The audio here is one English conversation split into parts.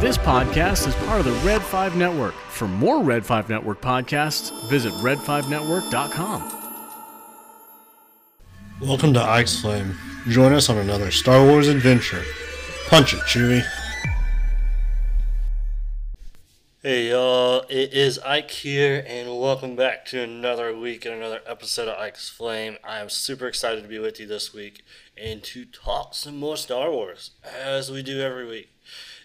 This podcast is part of the Red 5 Network. For more Red 5 Network podcasts, visit red5network.com. Welcome to Ike's Flame. Join us on another Star Wars adventure. Punch it, Chewie. Hey y'all, it is Ike here, and welcome back to another week and another episode of Ike's Flame. I am super excited to be with you this week and to talk some more Star Wars, as we do every week.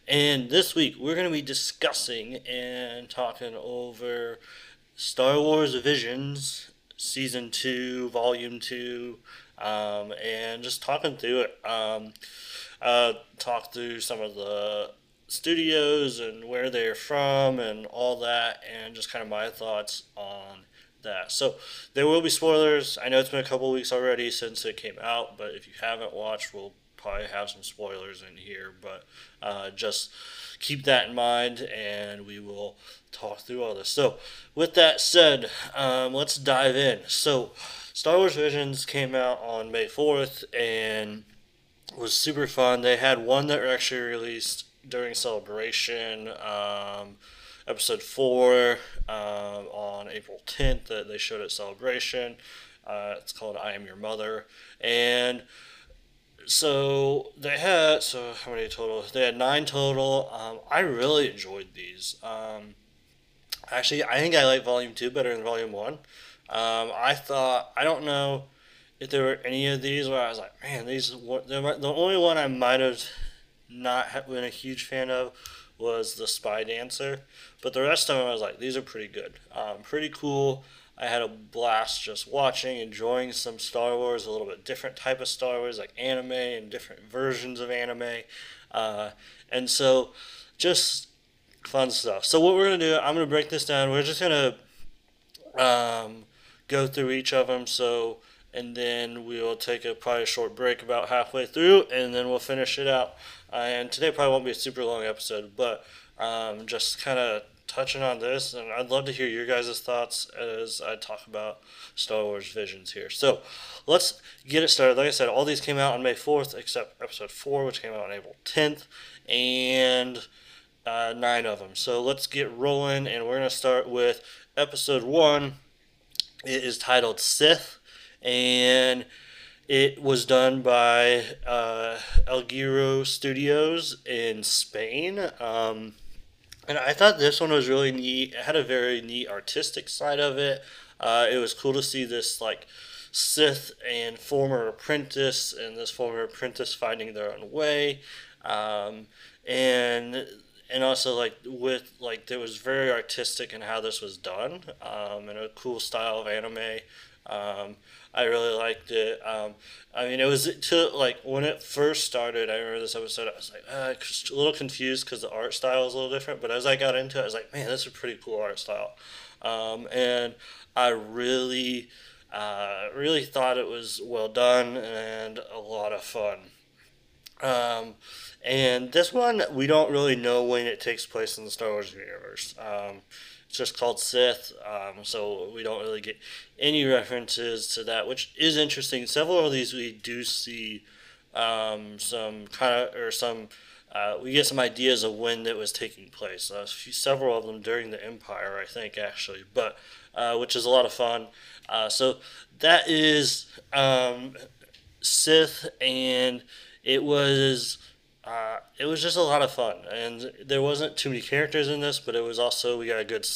And this week, we're going to be discussing and talking over Star Wars Visions, Season 2, Volume 2, um, and just talking through it. Um, uh, talk through some of the studios and where they're from and all that, and just kind of my thoughts on that. So there will be spoilers. I know it's been a couple weeks already since it came out, but if you haven't watched, we'll probably have some spoilers in here. But uh, just keep that in mind, and we will talk through all this. So with that said, um, let's dive in. So Star Wars Visions came out on May fourth, and was super fun. They had one that actually released during celebration. Um, episode four um, on April 10th that they showed at celebration. Uh, it's called "I Am Your Mother," and so they had so how many total? They had nine total. Um, I really enjoyed these. Um, actually, I think I like Volume Two better than Volume One. Um, I thought I don't know if there were any of these where I was like, man, these the only one I might have not been a huge fan of was the Spy Dancer, but the rest of them I was like, these are pretty good, um, pretty cool. I had a blast just watching, enjoying some Star Wars, a little bit different type of Star Wars, like anime and different versions of anime, uh, and so just fun stuff. So what we're gonna do, I'm gonna break this down. We're just gonna um, go through each of them. So and then we'll take a probably a short break about halfway through, and then we'll finish it out. Uh, and today probably won't be a super long episode, but um, just kind of touching on this, and I'd love to hear your guys' thoughts as I talk about Star Wars Visions here. So let's get it started. Like I said, all these came out on May 4th, except episode 4, which came out on April 10th, and uh, nine of them. So let's get rolling, and we're going to start with episode 1. It is titled Sith and it was done by uh, El Guiri Studios in Spain. Um, and I thought this one was really neat. It had a very neat artistic side of it. Uh, it was cool to see this like Sith and former apprentice, and this former apprentice finding their own way. Um, and and also like with like there was very artistic in how this was done um, and a cool style of anime um, I really liked it. Um, I mean, it was to like when it first started. I remember this episode. I was like uh, a little confused because the art style is a little different. But as I got into it, I was like, man, this is a pretty cool art style, um, and I really, uh, really thought it was well done and a lot of fun. Um, and this one, we don't really know when it takes place in the Star Wars universe. Um, just called Sith, um, so we don't really get any references to that, which is interesting. Several of these we do see um, some kind of or some. Uh, we get some ideas of when it was taking place. Uh, few, several of them during the Empire, I think, actually, but uh, which is a lot of fun. Uh, so that is um, Sith, and it was uh, it was just a lot of fun, and there wasn't too many characters in this, but it was also we got a good,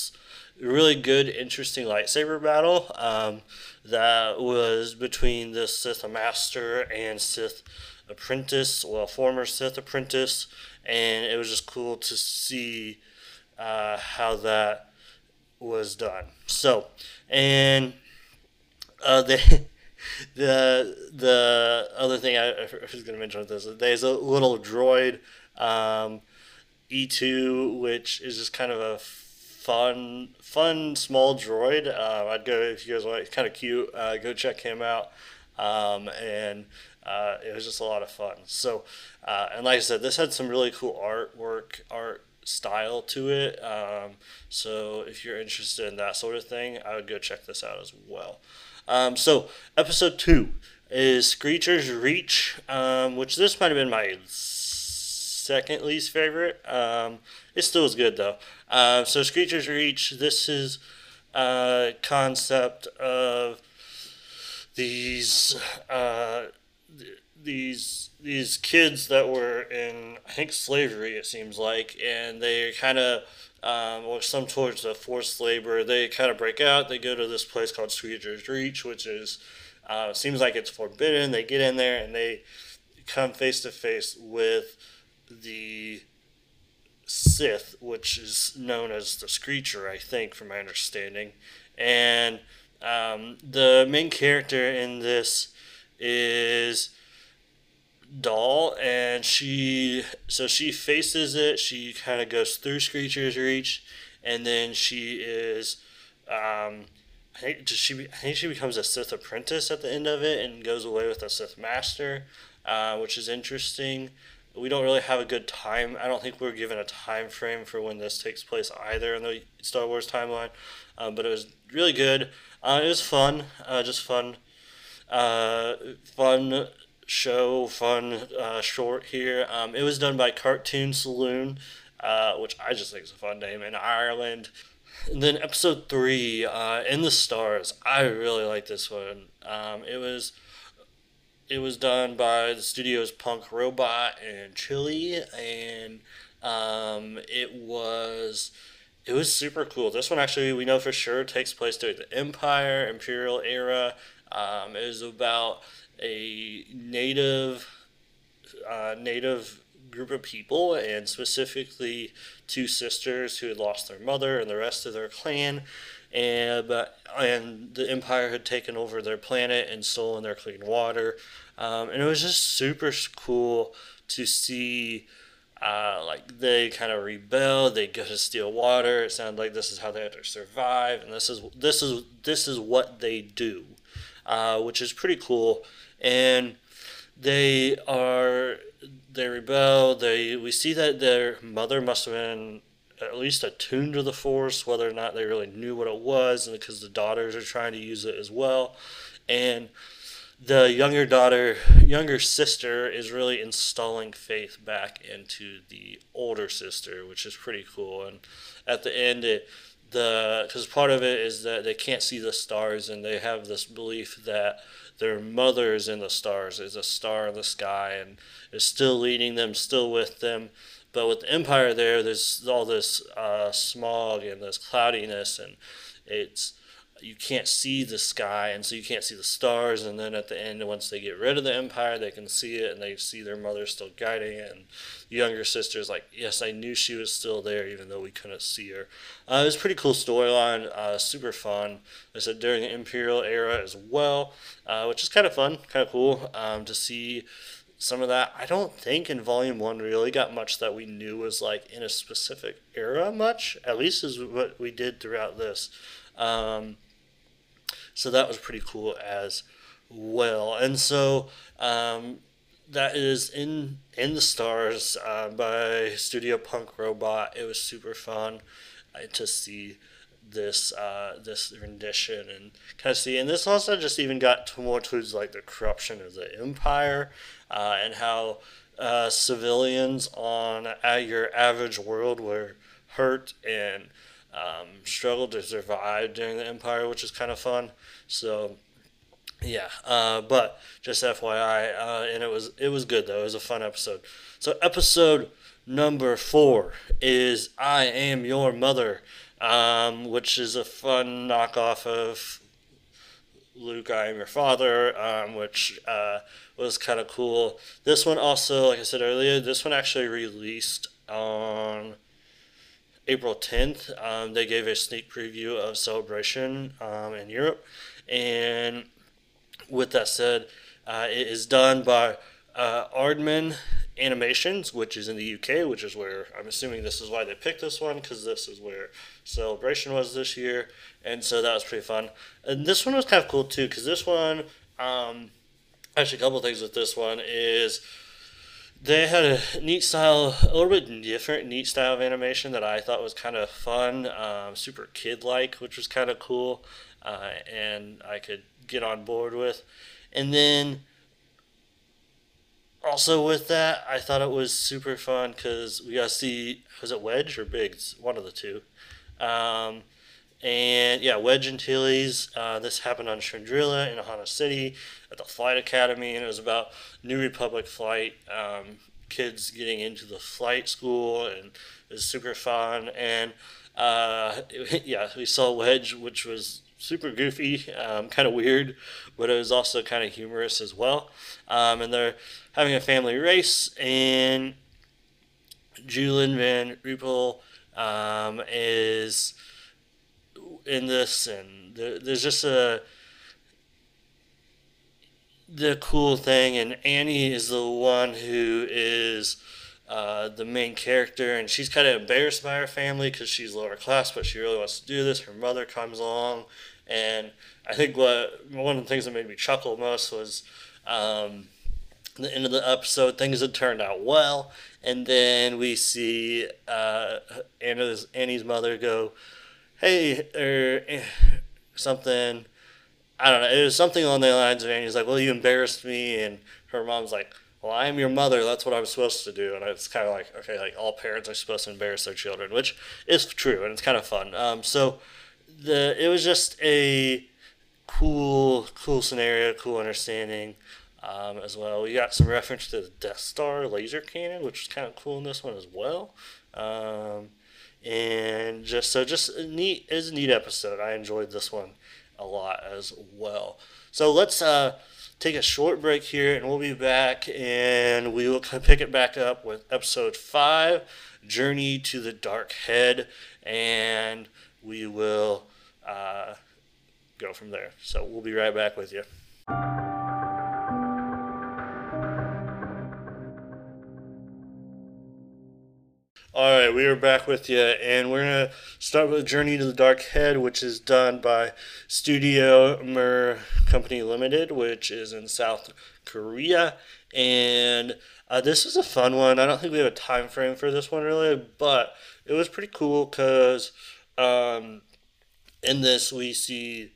really good, interesting lightsaber battle um, that was between the Sith Master and Sith Apprentice, well, former Sith Apprentice, and it was just cool to see uh, how that was done. So, and uh, they the the other thing I, I was going to mention with this, there's a little droid um, E2, which is just kind of a fun, fun small droid. Uh, I'd go if you guys want. It's kind of cute. Uh, go check him out. Um, and uh, it was just a lot of fun. So, uh, and like I said, this had some really cool artwork, art style to it. Um, so if you're interested in that sort of thing, I would go check this out as well. Um, so episode two is Screecher's Reach, um, which this might have been my second least favorite. Um, it still was good though. Uh, so Screechers Reach. This is a concept of these uh, these these kids that were in I think slavery it seems like, and they kind of um, or some towards the forced labor. They kind of break out. They go to this place called Screechers Reach, which is uh, seems like it's forbidden. They get in there and they come face to face with the Sith, which is known as the Screecher, I think, from my understanding. And um, the main character in this is Daal, and she so she faces it. She kind of goes through Screecher's Reach, and then she is. Um, I think she I think she becomes a Sith apprentice at the end of it and goes away with a Sith master, uh, which is interesting. We don't really have a good time. I don't think we're given a time frame for when this takes place either in the Star Wars timeline, um, but it was really good. Uh, it was fun, uh, just fun, uh, fun show, fun uh, short here. Um, it was done by Cartoon Saloon, uh, which I just think is a fun name in Ireland. And then episode three, uh, in the stars. I really like this one. Um, it was it was done by the studio's Punk Robot and Chile, and um, it was it was super cool. This one actually we know for sure takes place during the Empire Imperial era. Um, it was about a native uh, native group of people, and specifically two sisters who had lost their mother and the rest of their clan, and and the empire had taken over their planet and stolen their clean water, um, and it was just super cool to see. Uh, like they kind of rebel, they go to steal water. It sounded like this is how they had to survive, and this is this is this is what they do, uh, which is pretty cool. And they are they rebel. They we see that their mother must have been at least attuned to the force, whether or not they really knew what it was, and because the daughters are trying to use it as well, and the younger daughter, younger sister, is really installing faith back into the older sister, which is pretty cool. And at the end, it the because part of it is that they can't see the stars, and they have this belief that their mother is in the stars, is a star in the sky, and is still leading them, still with them. But with the Empire, there, there's all this uh, smog and this cloudiness, and it's you can't see the sky, and so you can't see the stars. And then at the end, once they get rid of the Empire, they can see it, and they see their mother still guiding it. And the younger sister's like, "Yes, I knew she was still there, even though we couldn't see her." Uh, it was pretty cool storyline, uh, super fun. I said during the Imperial era as well, uh, which is kind of fun, kind of cool um, to see some of that. I don't think in Volume 1 really got much that we knew was like in a specific era much, at least is what we did throughout this. Um, so that was pretty cool as well. And so um, that is in in the stars uh, by Studio Punk Robot. It was super fun uh, to see this uh, this rendition and kind of see. And this also just even got to more towards like the corruption of the empire uh, and how uh, civilians on your average world were hurt and um, struggled to survive during the empire, which is kind of fun. So yeah, uh, but just FYI, uh, and it was it was good though. It was a fun episode. So episode number four is "I Am Your Mother," um, which is a fun knockoff of Luke, I Am Your Father, um, which uh, was kind of cool. This one also, like I said earlier, this one actually released on April 10th. Um, they gave a sneak preview of Celebration um, in Europe and with that said, uh, it is done by uh, Aardman Animations, which is in the UK, which is where I'm assuming this is why they picked this one because this is where Celebration was this year, and so that was pretty fun. And this one was kind of cool too because this one, um, actually, a couple things with this one is they had a neat style, a little bit different, neat style of animation that I thought was kind of fun, um, super kid like, which was kind of cool uh, and I could get on board with. And then also with that, I thought it was super fun because we got to see was it Wedge or Biggs, one of the two. Um, and yeah, Wedge Antilles. Uh, this happened on Chandrila in Ahana City at the Flight Academy, and it was about New Republic flight um, kids getting into the flight school, and it was super fun. And uh, yeah, we saw Wedge, which was super goofy, um, kind of weird, but it was also kind of humorous as well. Um, and they're having a family race, and Julian Van Ruppel um, is in this, and there, there's just a the cool thing, and Annie is the one who is uh, the main character, and she's kind of embarrassed by her family because she's lower class, but she really wants to do this. Her mother comes along, and I think what one of the things that made me chuckle most was um, the end of the episode. Things had turned out well, and then we see uh, Anna's, Annie's mother go, "Hey," or er, something. I don't know. It was something on the lines of Annie's like, "Well, you embarrassed me," and her mom's like, "Well, I am your mother. That's what I'm supposed to do." And it's kind of like, okay, like all parents are supposed to embarrass their children, which is true, and it's kind of fun. Um, so the it was just a cool, cool scenario, cool understanding. Um, as well, we got some reference to the Death Star laser cannon, which was kind of cool in this one as well. Um, and just so just neat is a neat episode. I enjoyed this one a lot as well. So let's uh, take a short break here, and we'll be back, and we will pick it back up with episode five, Journey to the Dark Head, and we will uh, go from there. So we'll be right back with you. All right, we are back with you, and we're gonna start with Journey to the Dark Head, which is done by Studio Mir Company Limited, which is in South Korea. And uh, this is a fun one. I don't think we have a time frame for this one really, but it was pretty cool because um, in this we see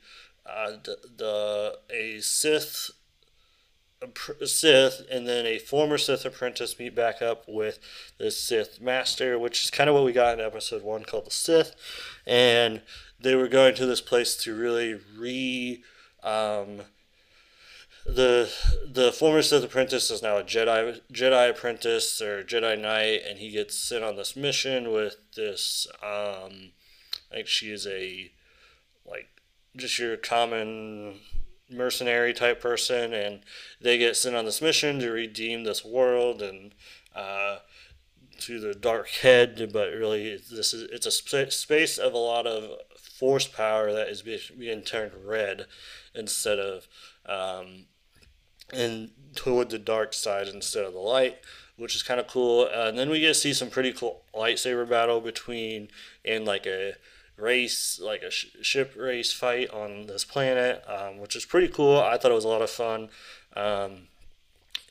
uh, the, the a Sith Sith and then a former Sith apprentice meet back up with the Sith Master, which is kind of what we got in episode one called the Sith. And they were going to this place to really re. Um, the the former Sith apprentice is now a Jedi Jedi apprentice or Jedi Knight, and he gets sent on this mission with this. Um, I think she is a like just your common mercenary type person, and they get sent on this mission to redeem this world and uh, to the dark head. But really, this is it's a sp- space of a lot of force power that is being turned red instead of um, and toward the dark side instead of the light which is kind of cool. Uh, and then we get to see some pretty cool lightsaber battle between and like a race, like a sh- ship race fight on this planet, um, which is pretty cool. I thought it was a lot of fun. Um,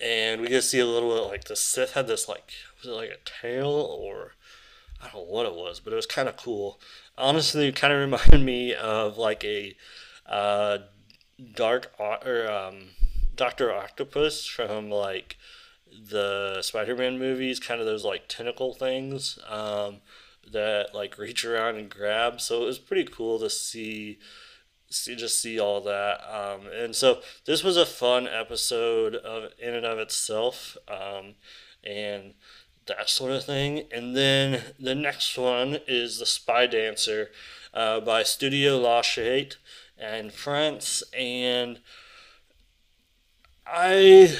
and we get to see a little bit like the Sith had this like was it like a tail or I don't know what it was, but it was kind of cool. Honestly, kind of reminded me of like a uh, dark or um, Doctor Octopus from like the Spider-Man movies, kind of those like tentacle things. Um, that like reach around and grab. So it was pretty cool to see see just see all that. Um, and so this was a fun episode of in and of itself um, and that sort of thing. And then the next one is the spy dancer uh, by studio La Cachette and france. And i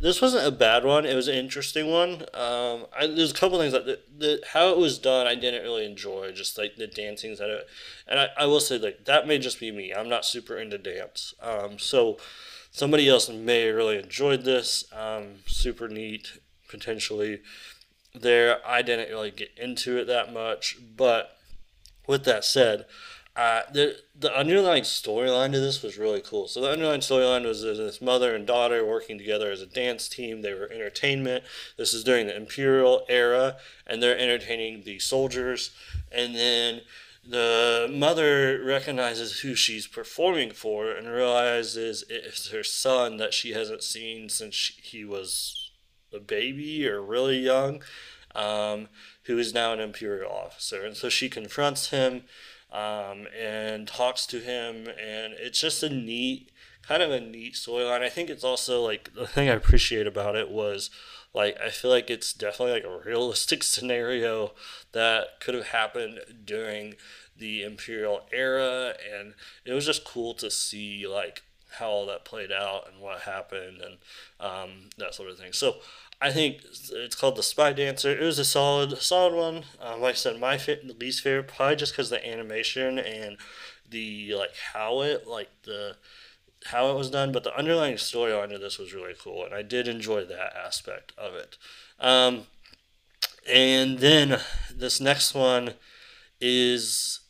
this wasn't a bad one. It was an interesting one. Um, I, there's a couple things that the, the, how it was done I didn't really enjoy. Just like the dancing that it, and I, I will say like that may just be me. I'm not super into dance. Um, so somebody else may really enjoyed this. Um, super neat potentially. There, I didn't really get into it that much. But with that said, uh, the the underlying storyline to this was really cool. So the underlying storyline was this mother and daughter working together as a dance team. They were entertainment. This is during the Imperial era, and they're entertaining the soldiers. And then the mother recognizes who she's performing for and realizes it's her son that she hasn't seen since she, he was a baby or really young, um, who is now an Imperial officer. And so she confronts him um, and talks to him, and it's just a neat, kind of a neat storyline. I think it's also like the thing I appreciate about it was like I feel like it's definitely like a realistic scenario that could have happened during the Imperial era, and it was just cool to see like how all that played out and what happened and um, that sort of thing. So I think it's called the Spy Dancer. It was a solid, solid one. Um, like I said, my least favorite probably just because the animation and the like how it like the how it was done, but the underlying storyline of this was really cool, and I did enjoy that aspect of it. Um, and then this next one is,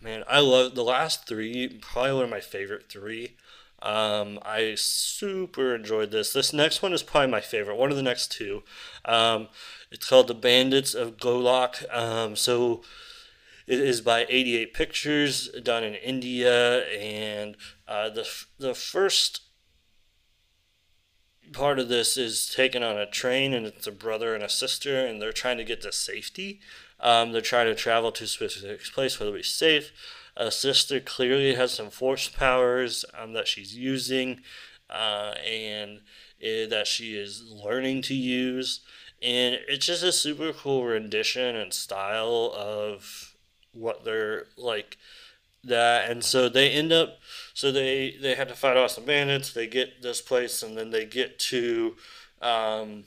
man, I love the last three. Probably one of my favorite three. Um, I super enjoyed this. This next one is probably my favorite. One of the next two. Um, it's called The Bandits of Golak. Um, so it is by 88 Pictures, done in India, and uh, the the first part of this is taken on a train, and it's a brother and a sister, and they're trying to get to safety. Um, they're trying to travel to a specific place where they'll be safe. A sister clearly has some force powers um, that she's using uh, and that she is learning to use. And it's just a super cool rendition and style of what they're like that. And so they end up so they they have to fight off some bandits. They get this place and then they get to um,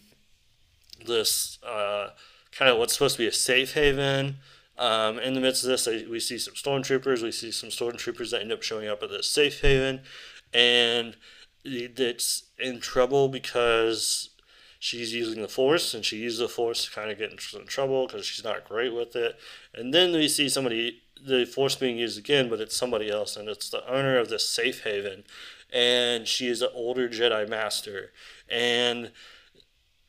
this uh, kind of what's supposed to be a safe haven um, in the midst of this, we see some stormtroopers. We see some stormtroopers that end up showing up at the safe haven, and it's in trouble because she's using the force, and she uses the force to kind of get into some trouble because she's not great with it. And then we see somebody, the force being used again, but it's somebody else, and it's the owner of the safe haven, and she is an older Jedi Master, and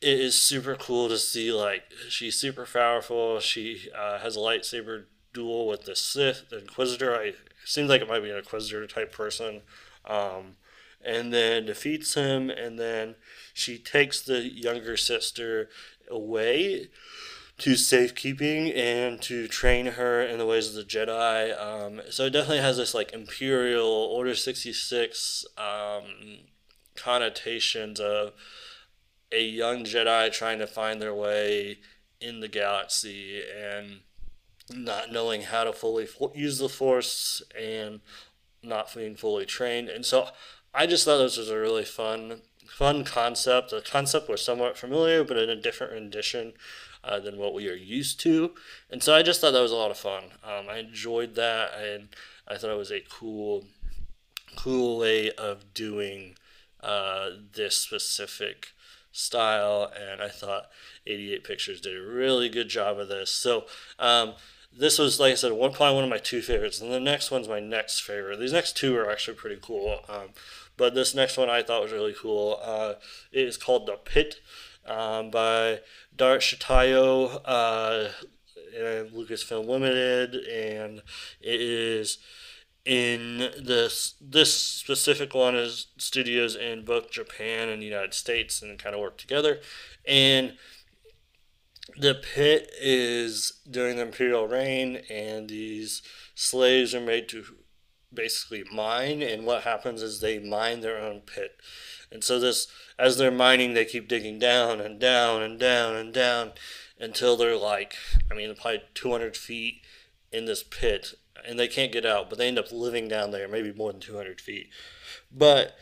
it is super cool to see like she's super powerful. She uh, has a lightsaber duel with the Sith, the Inquisitor. I seems like it might be an Inquisitor type person, um, and then defeats him. And then she takes the younger sister away to safekeeping and to train her in the ways of the Jedi. Um, so it definitely has this like Imperial Order sixty six um, connotations of a young Jedi trying to find their way in the galaxy and not knowing how to fully use the Force and not being fully trained. And so I just thought this was a really fun, fun concept. The concept was somewhat familiar, but in a different rendition uh, than what we are used to. And so I just thought that was a lot of fun. Um, I enjoyed that, and I thought it was a cool, cool way of doing uh, this specific style, and I thought 88 Pictures did a really good job of this. So, um, this was, like I said, one probably one of my two favorites, and the next one's my next favorite. These next two are actually pretty cool, um, but this next one I thought was really cool. Uh, it is called The Pit um, by D'ART Shtajio uh, and Lucasfilm Limited, and it is in this this specific one is studios in both Japan and the United States and kind of work together. And the pit is during the imperial reign, and these slaves are made to basically mine. And what happens is they mine their own pit. And so this, as they're mining, they keep digging down and down and down and down until they're like, I mean, probably 200 feet in this pit and they can't get out, but they end up living down there, maybe more than 200 feet. But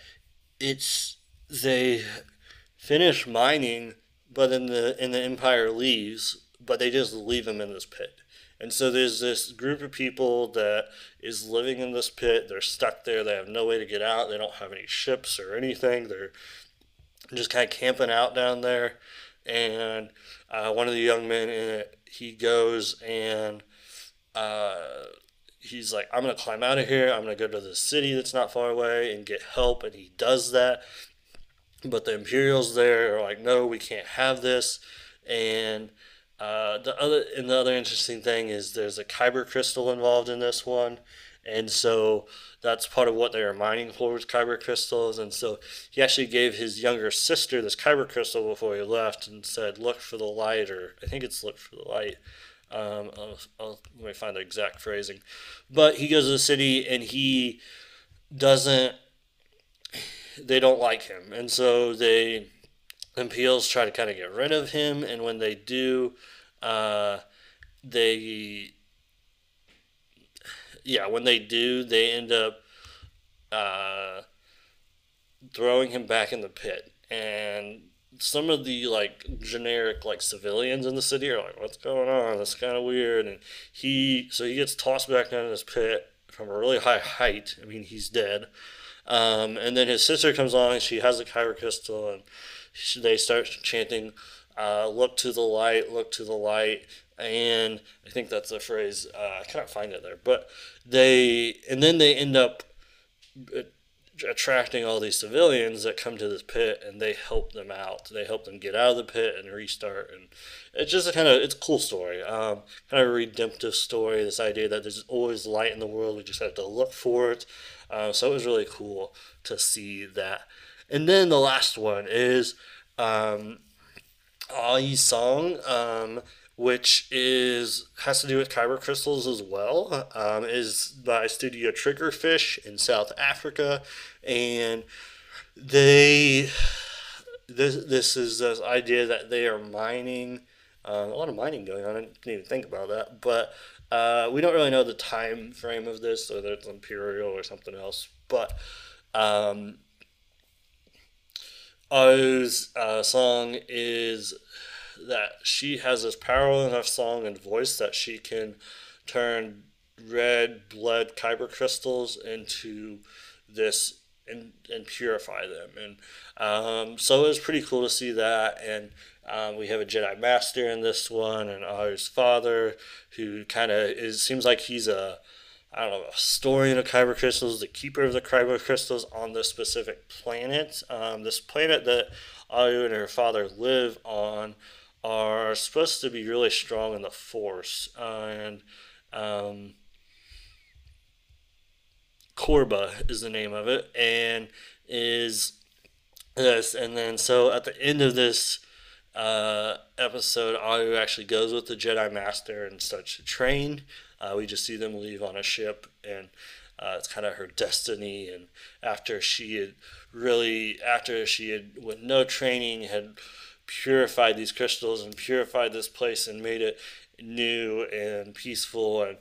it's they finish mining, but in the in the Empire leaves, but they just leave them in this pit. And so there's this group of people that is living in this pit. They're stuck there. They have no way to get out. They don't have any ships or anything. They're just kind of camping out down there. And uh, one of the young men in it, he goes and uh, he's like, I'm gonna climb out of here. I'm gonna go to the city that's not far away and get help, and he does that. But the Imperials there are like, no, we can't have this. And uh, the other and the other interesting thing is there's a kyber crystal involved in this one, and so that's part of what they are mining for was kyber crystals. And so he actually gave his younger sister this kyber crystal before he left, and said, "Look for the light," or I think it's "Look for the light." Um, I'll, I'll, let me find the exact phrasing. But he goes to the city and he doesn't. They don't like him, and so they Imperials try to kind of get rid of him, and when they do, uh, they yeah, when they do, they end up uh, throwing him back in the pit, and some of the like generic like civilians in the city are like, "What's going on? That's kind of weird." And he so he gets tossed back down in this pit from a really high height. I mean, he's dead. Um, and then his sister comes along. She has a kyber crystal, and she, they start chanting, uh, "Look to the light! Look to the light!" And I think that's the phrase. Uh, I can't find it there, but they and then they end up uh, attracting all these civilians that come to this pit and they help them out. They help them get out of the pit and restart. And it's just a kind of it's a cool story, um, kind of a redemptive story. This idea that there's always light in the world. We just have to look for it. Uh, so it was really cool to see that. And then the last one is um, Aau's song. Um, which is has to do with kyber crystals as well. Um, is by Studio Triggerfish in South Africa, and they this this is this idea that they are mining. Um, a lot of mining going on. I didn't even think about that, but uh, we don't really know the time frame of this, whether it's imperial or something else. But um, Aau's uh, song is that she has this powerful enough song and voice that she can turn red blood kyber crystals into this and, and purify them. And um, so it was pretty cool to see that. And um, we have a Jedi Master in this one, and Aau's father, who kind of is seems like he's a I don't know, a historian of kyber crystals, the keeper of the kyber crystals on this specific planet. Um, this planet that Aru and her father live on are supposed to be really strong in the force. And um, Korba is the name of it, and is this. And then, so at the end of this uh, episode, Aau actually goes with the Jedi Master and starts to train. Uh, we just see them leave on a ship, and uh, it's kind of her destiny. And after she had really, after she had, with no training, had purified these crystals and purified this place and made it new and peaceful and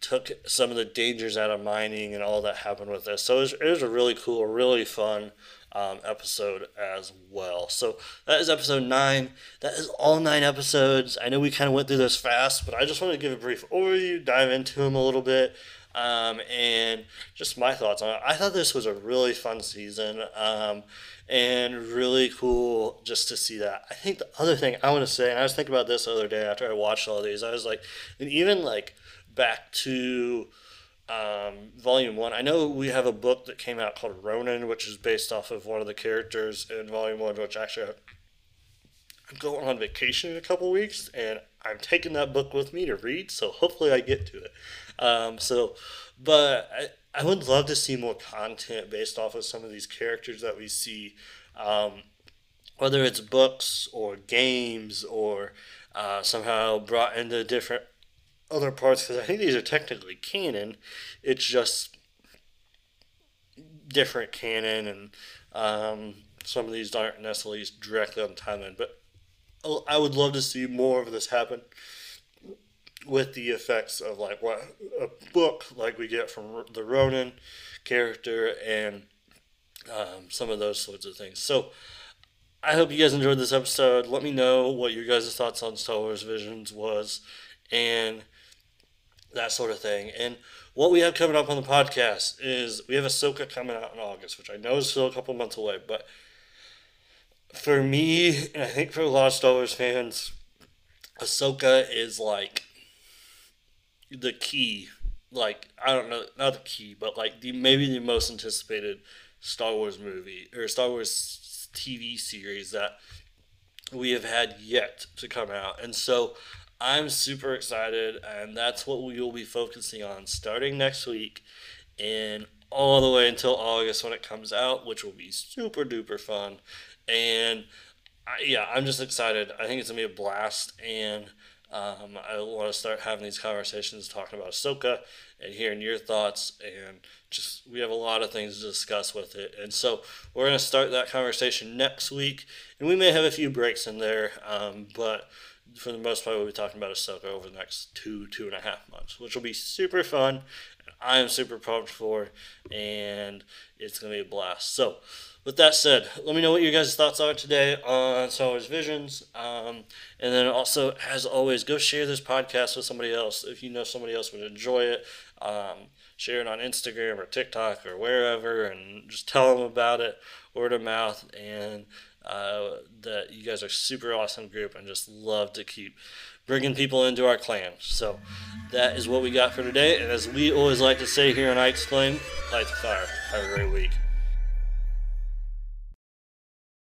took some of the dangers out of mining and all that happened with this. So it was, it was a really cool, really fun um, episode as well. So that is episode nine. That is all nine episodes. I know we kind of went through this fast, but I just want to give a brief overview, dive into them a little bit. Um, and just my thoughts on it. I thought this was a really fun season. Um, and really cool just to see that. I think the other thing I want to say, and I was thinking about this the other day after I watched all these, I was like, and even like back to um, volume one. I know we have a book that came out called Ronin, which is based off of one of the characters in volume one, which actually I'm going on vacation in a couple weeks, and I'm taking that book with me to read, so hopefully I get to it. Um, so, but I, I would love to see more content based off of some of these characters that we see, um, whether it's books or games or uh, somehow brought into different other parts. Because I think these are technically canon. It's just different canon, and um, some of these aren't necessarily directly on the timeline. But I would love to see more of this happen with the effects of like what a book like we get from the Ronin character and um, some of those sorts of things. So I hope you guys enjoyed this episode. Let me know what your guys' thoughts on Star Wars Visions was and that sort of thing. And what we have coming up on the podcast is we have Ahsoka coming out in August, which I know is still a couple months away, but for me, and I think for a lot of Star Wars fans, Ahsoka is like the key, like I don't know, not the key, but like the maybe the most anticipated Star Wars movie or Star Wars TV series that we have had yet to come out, and so I'm super excited, and that's what we will be focusing on starting next week and all the way until August when it comes out, which will be super duper fun. And I, yeah, I'm just excited. I think it's gonna be a blast, and um, I want to start having these conversations, talking about Ahsoka and hearing your thoughts, and just we have a lot of things to discuss with it. And so we're gonna start that conversation next week, and we may have a few breaks in there, um, but for the most part, we'll be talking about Ahsoka over the next two, two and a half months, which will be super fun. I am super pumped for, and it's to be a blast. So, with that said, let me know what your guys' thoughts are today on Star Wars Visions. Um, and then also, as always, go share this podcast with somebody else. If you know somebody else would enjoy it, um, share it on Instagram or TikTok or wherever and just tell them about it, word of mouth. And uh, that you guys are super awesome group and just love to keep bringing people into our clan. So that is what we got for today. And as we always like to say here on Ike's Flame, light the fire. Have a great week.